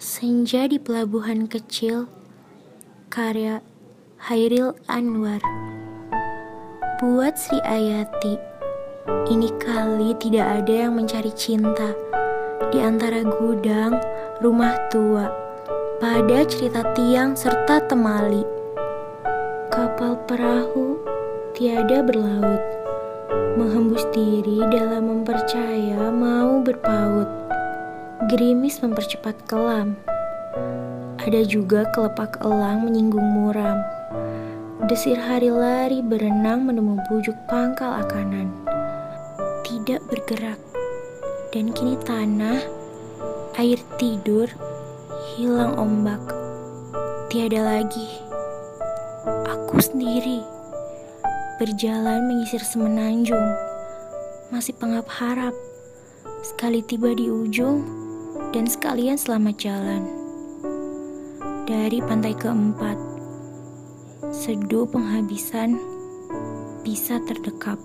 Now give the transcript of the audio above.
Senja di Pelabuhan Kecil Karya Hairil Anwar. Buat Sri Ayati Ini kali tidak ada yang mencari cinta. Di antara gudang, rumah tua Pada cerita tiang serta temali. Kapal perahu tiada berlaut Menghembus diri dalam mempercaya mau berpaut Gerimis mempercepat kelam. Ada juga kelepak elang menyinggung muram. Desir hari lari berenang menemu bujuk pangkal akanan. Tidak bergerak. Dan kini tanah, air tidur, hilang ombak. Tiada lagi. Aku sendiri. Berjalan mengisir semenanjung. Masih pengap harap. Sekali tiba di ujung, dan sekalian selamat jalan. Dari pantai keempat, seduh penghabisan bisa terdekap.